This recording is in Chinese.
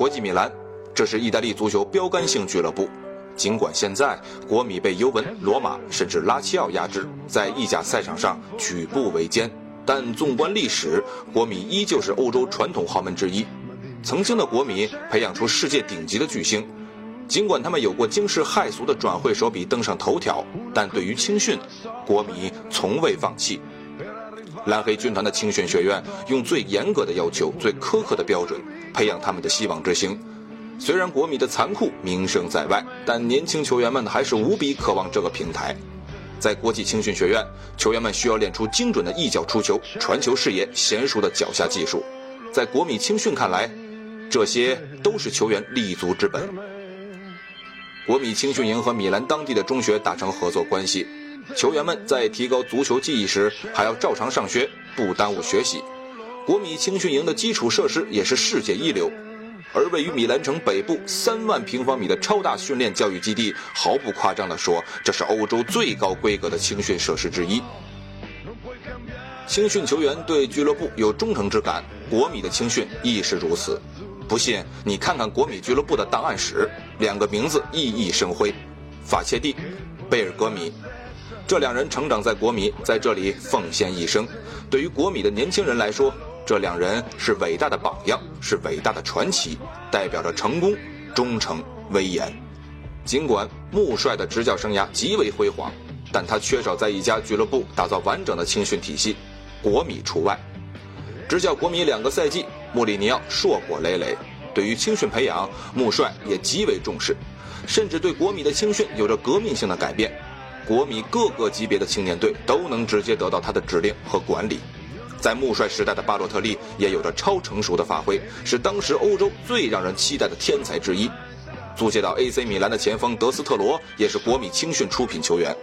国际米兰，这是意大利足球标杆性俱乐部。尽管现在国米被尤文、罗马甚至拉齐奥压制，在意甲赛场上举步维艰，但纵观历史，国米依旧是欧洲传统豪门之一。曾经的国米培养出世界顶级的巨星，尽管他们有过惊世骇俗的转会手笔登上头条，但对于青训，国米从未放弃。蓝黑军团的青训学院用最严格的要求、最苛刻的标准培养他们的希望之星。虽然国米的残酷名声在外，但年轻球员们还是无比渴望这个平台。在国际青训学院，球员们需要练出精准的一脚出球、传球视野、娴熟的脚下技术。在国米青训看来，这些都是球员立足之本。国米青训营和米兰当地的中学达成合作关系，球员们在提高足球技艺时还要照常上学，不耽误学习。国米青训营的基础设施也是世界一流。而位于米兰城北部三万平方米的超大训练教育基地，毫不夸张地说，这是欧洲最高规格的青训设施之一。青训球员对俱乐部有忠诚之感，国米的青训亦是如此。不信你看看国米俱乐部的档案室，两个名字熠熠生辉：法切蒂、贝尔格米。这两人成长在国米，在这里奉献一生。对于国米的年轻人来说，这两人是伟大的榜样，是伟大的传奇，代表着成功、忠诚、威严。尽管穆帅的执教生涯极为辉煌，但他缺少在一家俱乐部打造完整的青训体系，国米除外。执教国米两个赛季，穆里尼奥硕果累累。对于青训培养，穆帅也极为重视，甚至对国米的青训有着革命性的改变。国米各个级别的青年队都能直接得到他的指令和管理。在穆帅时代的巴洛特利也有着超成熟的发挥，是当时欧洲最让人期待的天才之一。租借到 AC 米兰的前锋德斯特罗也是国米青训出品球员。